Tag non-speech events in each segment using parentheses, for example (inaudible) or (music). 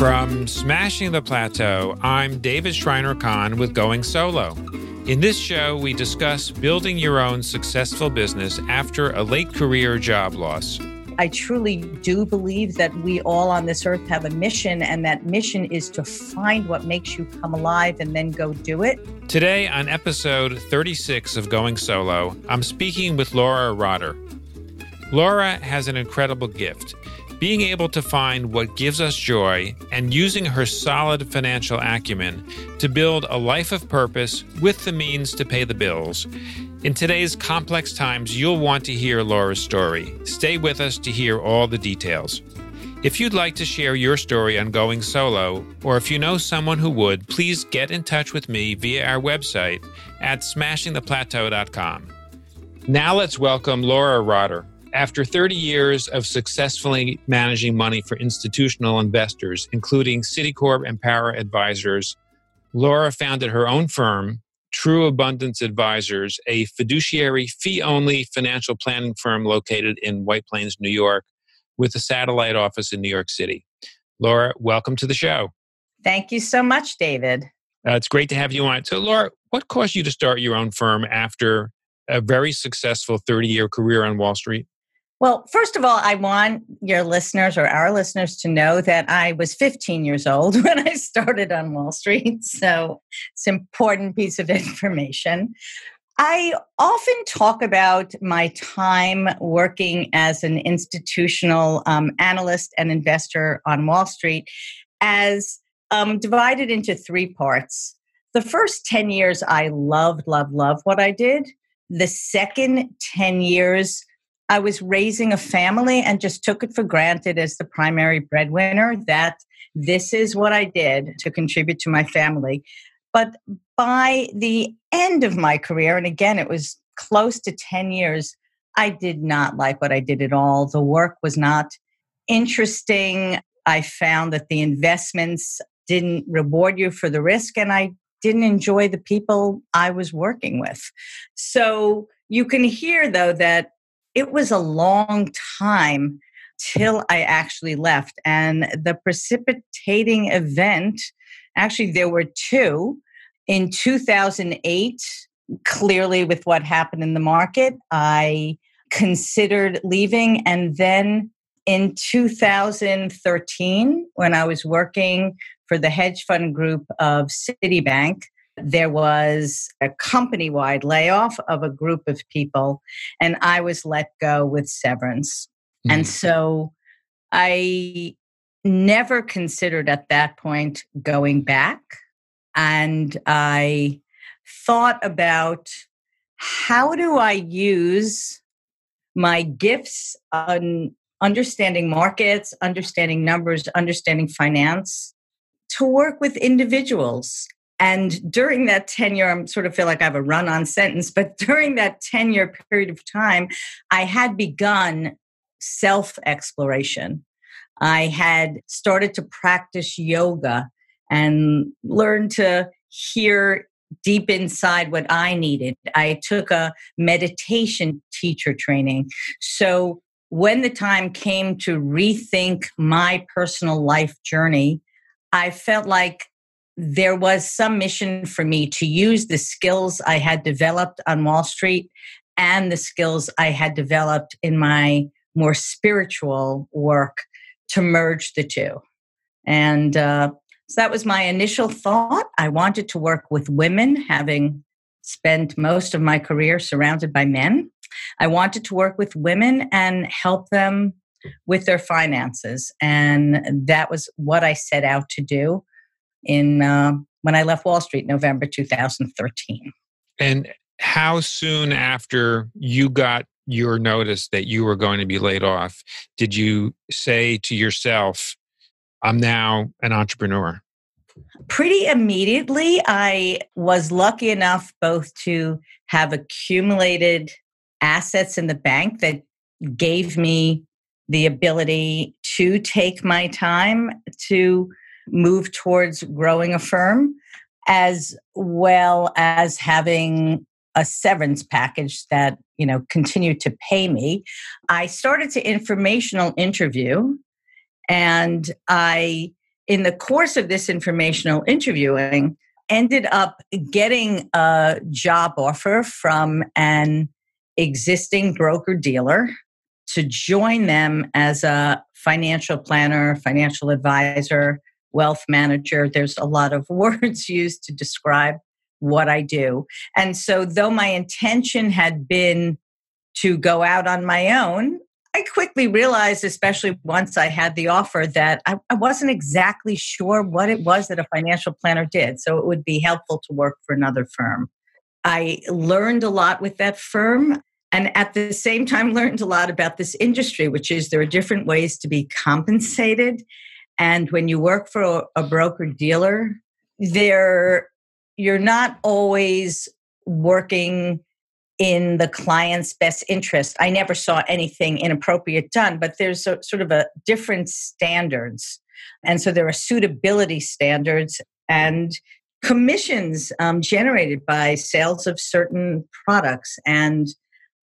From Smashing the Plateau, I'm David Shriner-Cahn with Going Solo. In this show, we discuss building your own successful business after a late career job loss. I truly do believe that we all on this earth have a mission, and that mission is to find what makes you come alive and then go do it. Today, on episode 36 of Going Solo, I'm speaking with Laura Rotter. Laura has an incredible gift being able to find what gives us joy and using her solid financial acumen to build a life of purpose with the means to pay the bills. In today's complex times, you'll want to hear Laura's story. Stay with us to hear all the details. If you'd like to share your story on going solo, or if you know someone who would, please get in touch with me via our website at smashingtheplateau.com. Now let's welcome Laura Rotter. After 30 years of successfully managing money for institutional investors, including Citicorp and Power Advisors, Laura founded her own firm, True Abundance Advisors, a fiduciary fee only financial planning firm located in White Plains, New York, with a satellite office in New York City. Laura, welcome to the show. Thank you so much, David. Uh, it's great to have you on. So, Laura, what caused you to start your own firm after a very successful 30 year career on Wall Street? Well, first of all, I want your listeners or our listeners to know that I was 15 years old (laughs) when I started on Wall Street. So it's an important piece of information. I often talk about my time working as an institutional um, analyst and investor on Wall Street as um, divided into three parts. The first 10 years, I loved, loved, loved what I did. The second 10 years, I was raising a family and just took it for granted as the primary breadwinner that this is what I did to contribute to my family. But by the end of my career, and again, it was close to 10 years, I did not like what I did at all. The work was not interesting. I found that the investments didn't reward you for the risk, and I didn't enjoy the people I was working with. So you can hear, though, that it was a long time till I actually left. And the precipitating event, actually, there were two. In 2008, clearly with what happened in the market, I considered leaving. And then in 2013, when I was working for the hedge fund group of Citibank, there was a company wide layoff of a group of people, and I was let go with severance. Mm. And so I never considered at that point going back. And I thought about how do I use my gifts on understanding markets, understanding numbers, understanding finance to work with individuals and during that 10 year, I'm sort of feel like I have a run on sentence, but (laughs) during that 10 year period of time, I had begun self exploration. I had started to practice yoga and learn to hear deep inside what I needed. I took a meditation teacher training. So when the time came to rethink my personal life journey, I felt like there was some mission for me to use the skills I had developed on Wall Street and the skills I had developed in my more spiritual work to merge the two. And uh, so that was my initial thought. I wanted to work with women, having spent most of my career surrounded by men. I wanted to work with women and help them with their finances. And that was what I set out to do in uh, when I left Wall Street, November 2013. And how soon after you got your notice that you were going to be laid off did you say to yourself, I'm now an entrepreneur? Pretty immediately, I was lucky enough both to have accumulated assets in the bank that gave me the ability to take my time to move towards growing a firm, as well as having a severance package that you know continued to pay me. I started to informational interview, and I in the course of this informational interviewing, ended up getting a job offer from an existing broker dealer to join them as a financial planner, financial advisor, wealth manager. There's a lot of (laughs) words used to describe what I do. And so, though my intention had been to go out on my own, I quickly realized, especially once I had the offer, that I, I, wasn't exactly sure what it was that a financial planner did. So it would be helpful to work for another firm. I learned a lot with that firm and at the same time learned a lot about this industry, which is there are different ways to be compensated. And when you work for a, broker dealer, there you're not always working in the client's best interest. I never saw anything inappropriate done, but there's a, sort of a different standards. And so there are suitability standards and commissions um, generated by sales of certain products. And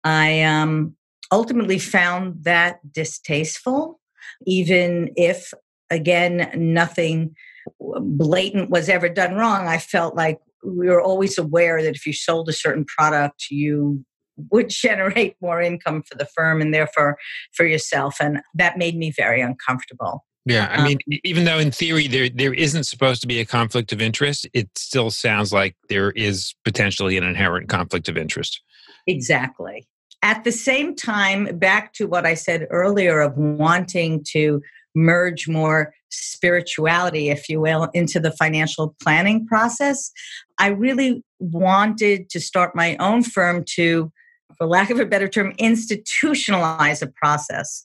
I um, ultimately found that distasteful, even if, again, nothing blatant was ever done wrong. I felt like we were always aware that if you sold a certain product, you would (laughs) generate more income for the firm and therefore for yourself. And that made me very uncomfortable. Yeah, I mean, um, even though in theory there there isn't supposed to be a conflict of interest, it still sounds like there is potentially an inherent conflict of interest. Exactly. At the same time, back to what I said earlier of wanting to merge more spirituality, if you will, into the financial planning process. I really wanted to start my own firm to, for lack of a better term, institutionalize a process.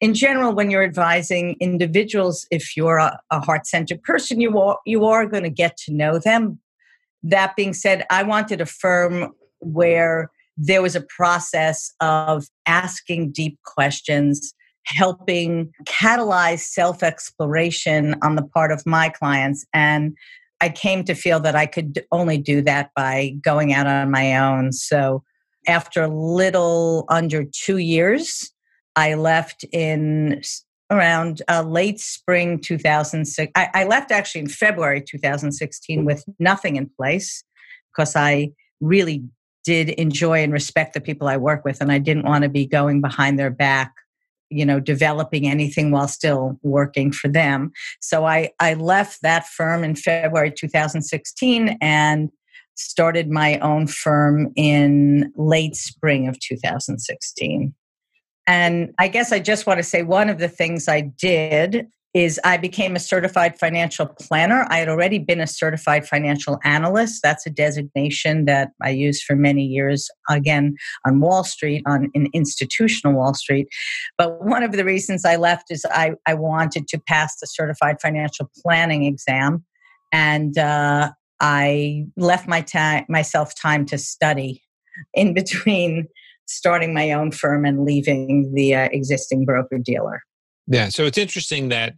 In general, when you're advising individuals, if you're a, a heart centered person, you are, you are going to get to know them. That being said, I wanted a firm where there was a process of asking deep questions helping catalyze self exploration on the part of my clients. And I came to feel that I could only do that by going out on my own. So after a little under two years, I left in around uh, late spring 2006. I, I left actually in February 2016 with nothing in place because I really did enjoy and respect the people I work with, and I didn't want to be going behind their back you know developing anything while still working for them. So i i left that firm in february 2016 and started my own firm in late spring of 2016 and i guess i just want to say one of the things i did is I became a certified financial planner. I had already been a certified financial analyst. That's a designation that I used for many years, again, on Wall Street, on in institutional Wall Street. But one of the reasons I left is I, I wanted to pass the certified financial planning exam. And uh, I left my time myself time to study in between starting my own firm and leaving the uh, existing broker dealer. Yeah, so it's interesting that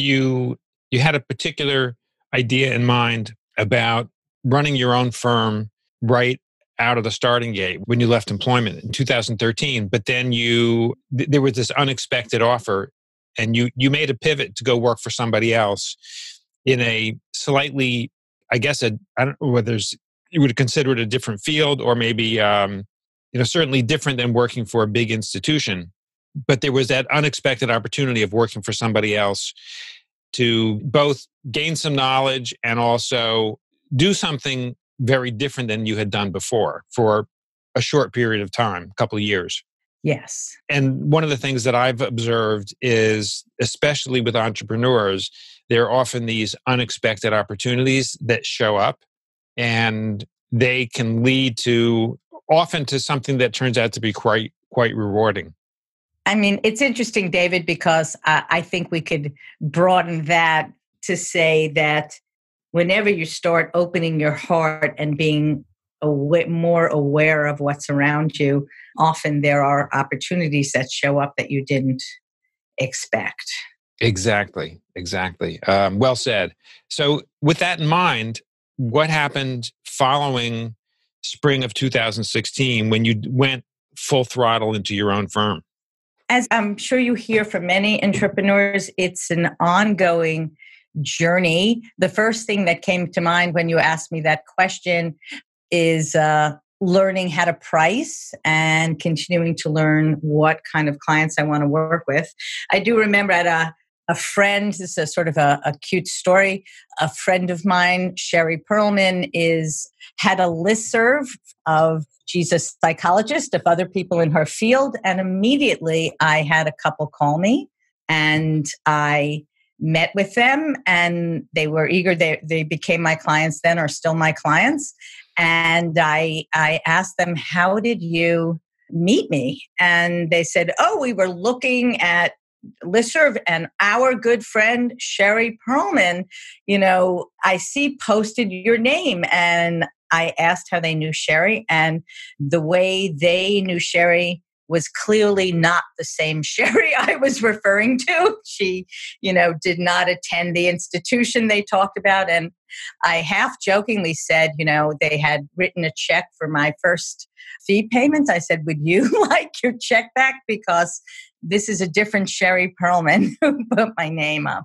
you you had a particular idea in mind about running your own firm right out of the starting gate when you left employment in 2013 but then you th- there was this unexpected offer and you you made a pivot to go work for somebody else in a slightly i guess i don't know whether you would consider it a different field or maybe um, you know certainly different than working for a big institution but there was that unexpected opportunity of working for somebody else to both gain some knowledge and also do something very different than you had done before for a short period of time, a couple of years. Yes. And one of the things that I've observed is, especially with entrepreneurs, there are often these unexpected opportunities that show up and they can lead to often to something that turns out to be quite quite rewarding. I mean, it's interesting, David, because I, I think we could broaden that to say that whenever you start opening your heart and being a aw- more aware of what's around you, often there are opportunities that show up that you didn't expect. Exactly, exactly. Um, well said. So, with that in mind, what happened following spring of 2016 when you went full throttle into your own firm? As I'm sure you hear from many entrepreneurs, it's an ongoing journey, the first thing that came to mind when you asked me that question is uh, learning how to price and continuing to learn what kind of clients I want to work with. I do remember at a a friend, this is a sort of a, a, cute story. A friend of mine, Sherry Perlman, is had a list serve of she's a psychologist of other people in her field. And immediately I had a couple call me and I met with them and they were eager. They, they became my clients then, are still my clients. And I, I asked them, How did you meet me? And they said, Oh, we were looking at listserv and our good friend Sherry Perlman, you know, I see posted your name and I asked how they knew Sherry and the way they knew Sherry was clearly not the same (laughs) Sherry I was referring to. She, you know, did not attend the institution they talked about. And I half jokingly said, you know, they had written a check for my first fee payment. I said, Would you (laughs) like your check back? Because this is a different Sherry Perlman (laughs) who put my name up.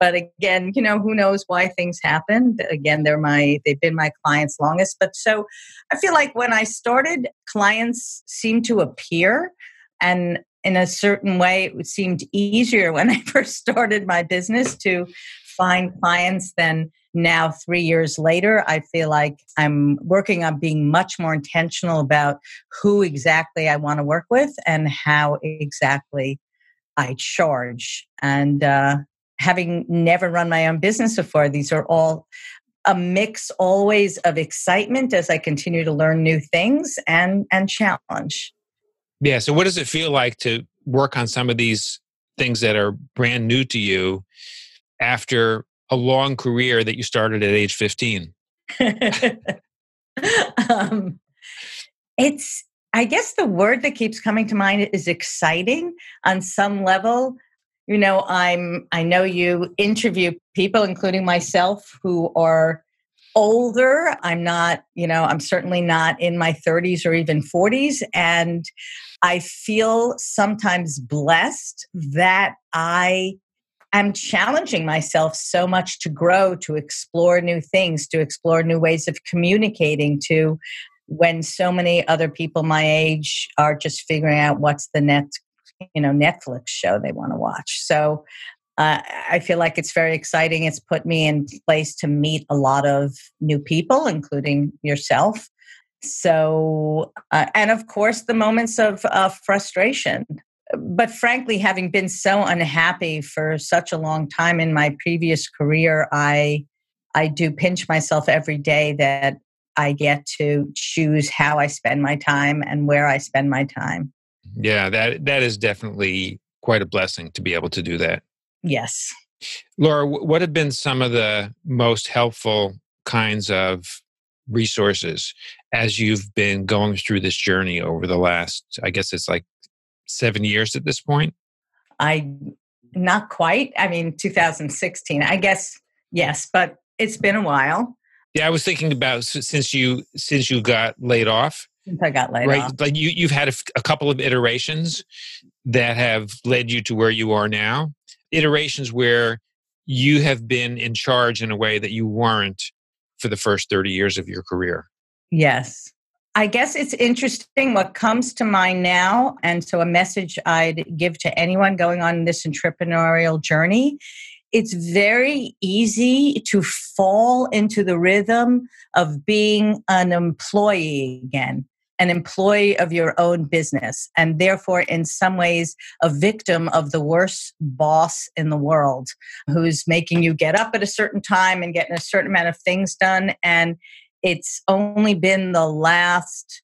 But again, you know, who knows why things happen. Again, they're my they've been my clients longest. But so I feel like when I started, clients seemed to appear and in a certain way it seemed easier (laughs) when I first started my business to find clients than now, three years later, I feel like I'm working on being much more intentional about who exactly I want to work with and how exactly I charge. And uh, having never run my own business before, these are all a mix always of excitement as I continue to learn new things and and challenge. Yeah. So, what does it feel like to work on some of these things that are brand new to you after a long career that you started at age 15? (laughs) um, it's, I guess the word that keeps coming to mind is exciting on some level. You know, I'm, I know you interview people, including myself, who are older. I'm not, you know, I'm certainly not in my 30s or even 40s. And I feel sometimes blessed that I I'm challenging myself so much to grow, to explore new things, to explore new ways of communicating, to when so many other people my age are just figuring out what's the next, you know, Netflix show they want to watch. So uh, I feel like it's very exciting. It's put me in place to meet a lot of new people, including yourself. So, uh, and of course, the moments of uh, frustration but frankly, having been so unhappy for such a long time in my previous career, I I do pinch myself every day that I get to choose how I spend my time and where I spend my time. Yeah, that that is definitely quite a blessing to be able to do that. Yes. Laura, what have been some of the most helpful kinds of resources as you've been going through this journey over the last, I guess it's like seven years at this point? I not quite. I mean, 2016. I guess yes, but it's been a while. Yeah, I was thinking about since you since you got laid off. Since I got laid right, off, like you you've had a, a couple of iterations that have led you to where you are now. Iterations where you have been in charge in a way that you weren't for the first 30 years of your career. Yes. I guess it's interesting what comes to mind now. And so, a message I'd give to anyone going on this entrepreneurial journey it's very easy to fall into the rhythm of being an employee again, an employee of your own business, and therefore, in some ways, a victim of the worst boss in the world who's making you get up at a certain time and getting a certain amount of things done. And it's only been the last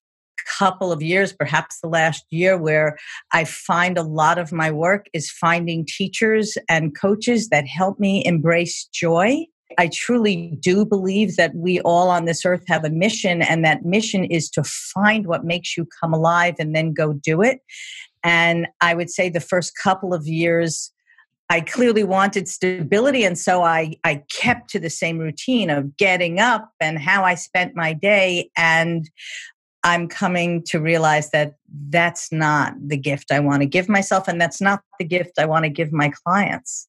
couple of years, perhaps the last year, where I find a lot of my work is finding teachers and coaches that help me embrace joy. I truly do believe that we all on this earth have a mission, and that mission is to find what makes you come alive and then go do it. And I would say the first couple of years, I clearly wanted stability. And so I, I kept to the same routine of getting up and how I spent my day. And I'm coming to realize that that's not the gift I want to give myself. And that's not the gift I want to give my clients.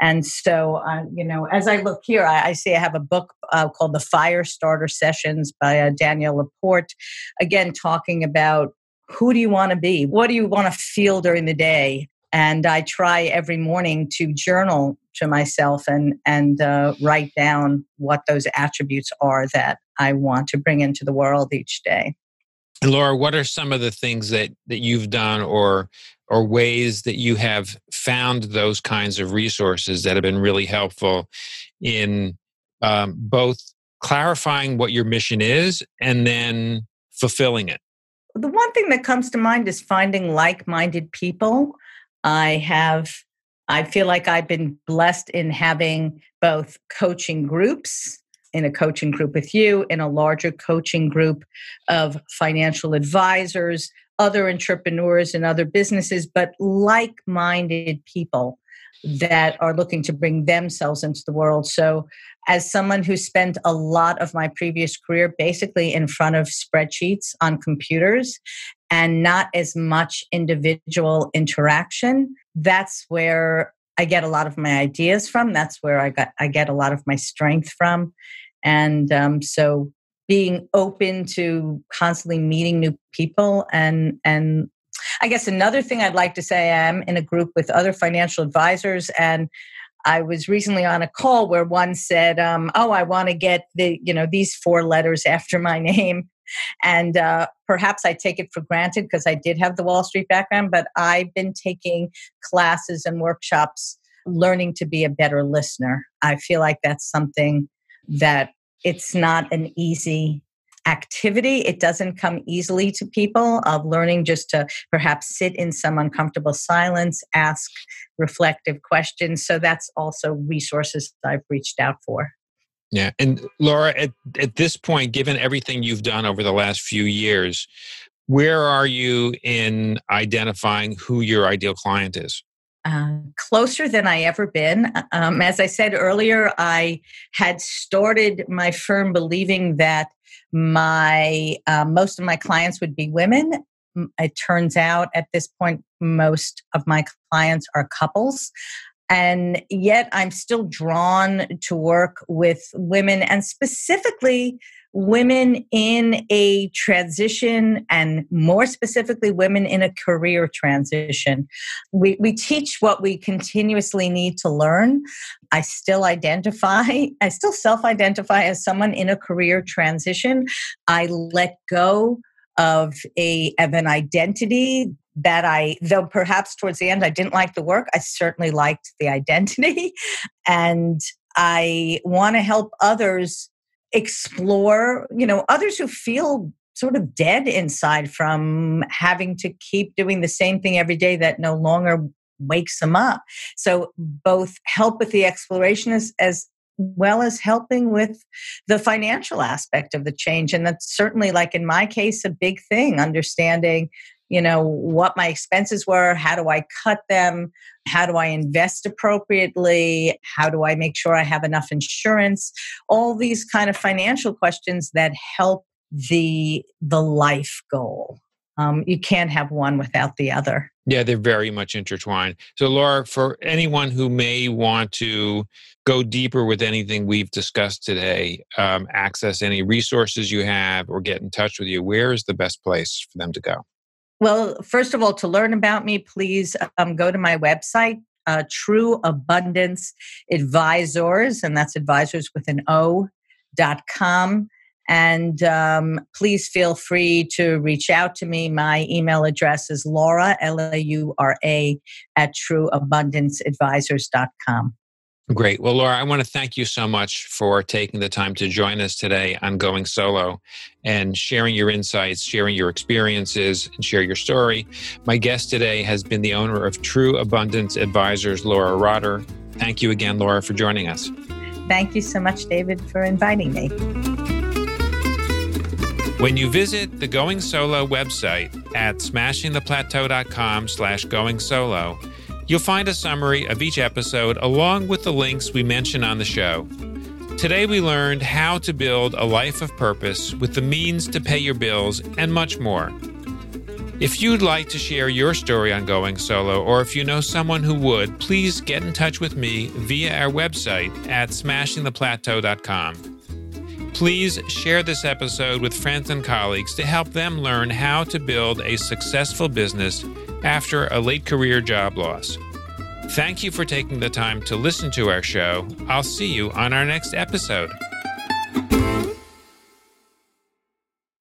And so, uh, you know, as I look here, I, I see I have a book uh, called The Fire Starter Sessions by uh, Danielle Laporte, again, talking about who do you want to be? What do you want to feel during the day? And I try every morning to journal to myself and and uh, write down what those attributes are that I want to bring into the world each day. And Laura, what are some of the things that that you've done or or ways that you have found those kinds of resources that have been really helpful in um, both clarifying what your mission is and then fulfilling it? The one thing that comes to mind is finding like minded people. I have, I feel like I've been blessed in having both coaching groups in a coaching group with you, in a larger coaching group of financial advisors, other entrepreneurs and other businesses, but like minded people that are looking to bring themselves into the world. So, as someone who spent a lot of my previous career basically in front of spreadsheets on computers and not as much individual interaction, that's where I get a lot of my ideas from. That's where I got I get a lot of my strength from. And um, so being open to constantly meeting new people and and I guess another thing I'd like to say I'm in a group with other financial advisors and I was recently on a call where one said, um, "Oh, I want to get the you know these four letters after my (laughs) name," and uh, perhaps I take it for granted because I did have the Wall Street background, but I've been taking classes and workshops learning to be a better listener. I feel like that's something that it's not an easy activity. It doesn't come easily to people of learning just to perhaps sit in some uncomfortable silence, ask reflective questions. So that's also resources I've reached out for. Yeah. And Laura, at, at this point, given everything you've done over the last few years, where are you in identifying who your ideal client is? Uh, closer than I ever been. Um, as I said earlier, I had started my firm believing that my uh, most of my clients would be women. It turns out at this point, most of my clients are couples. And yet, I'm still drawn to work with women and specifically women in a transition and more specifically women in a career transition. We, we teach what we continuously need to learn. I still identify (laughs) i still self-identify as someone in a career transition. I let go of a of an identity that I, though perhaps towards the end I didn't like the work, I certainly liked the identity. (laughs) And I want to help others explore, you know, others who feel sort of dead inside from having to keep doing the same thing every day that no longer wakes them up. So both help with the exploration as, as well as helping with the financial aspect of the change. And that's certainly like in my case, a big thing, understanding you know what my expenses were how do i cut them how do i invest appropriately how do i make sure i have enough insurance? All these kind of financial questions that help the the life goal. Um, you can't have one without the other. Yeah they're very much intertwined. So laura for anyone who may want to go deeper with anything we've discussed today um, access any resources you have or get in touch with you where is the best place for them to go well, first of all, to learn about me, please um, go to my website, uh, True Abundance Advisors, and that's advisors with an O dot com. And um, please feel free to reach out to me. My email address is Laura, L A U R A, at trueabundanceadvisors.com. Great. Well, Laura, I want to thank you so much for taking the time to join us today on Going Solo and sharing your insights, sharing your experiences, and share your story. My guest today has been the owner of True Abundance Advisors, Laura Rotter. Thank you again, Laura, for joining us. Thank you so much, David, for inviting me. When you visit the Going Solo website at smashingtheplateau.com slash going solo, You'll find a summary of each episode along with the links we mention on the show. Today, we learned how to build a life of purpose with the means to pay your bills and much more. If you'd like to share your story on going solo, or if you know someone who would, please get in touch with me via our website at smashingtheplateau.com. Please share this episode with friends and colleagues to help them learn how to build a successful business after a late career job loss. Thank you for taking the time to listen to our show. I'll see you on our next episode.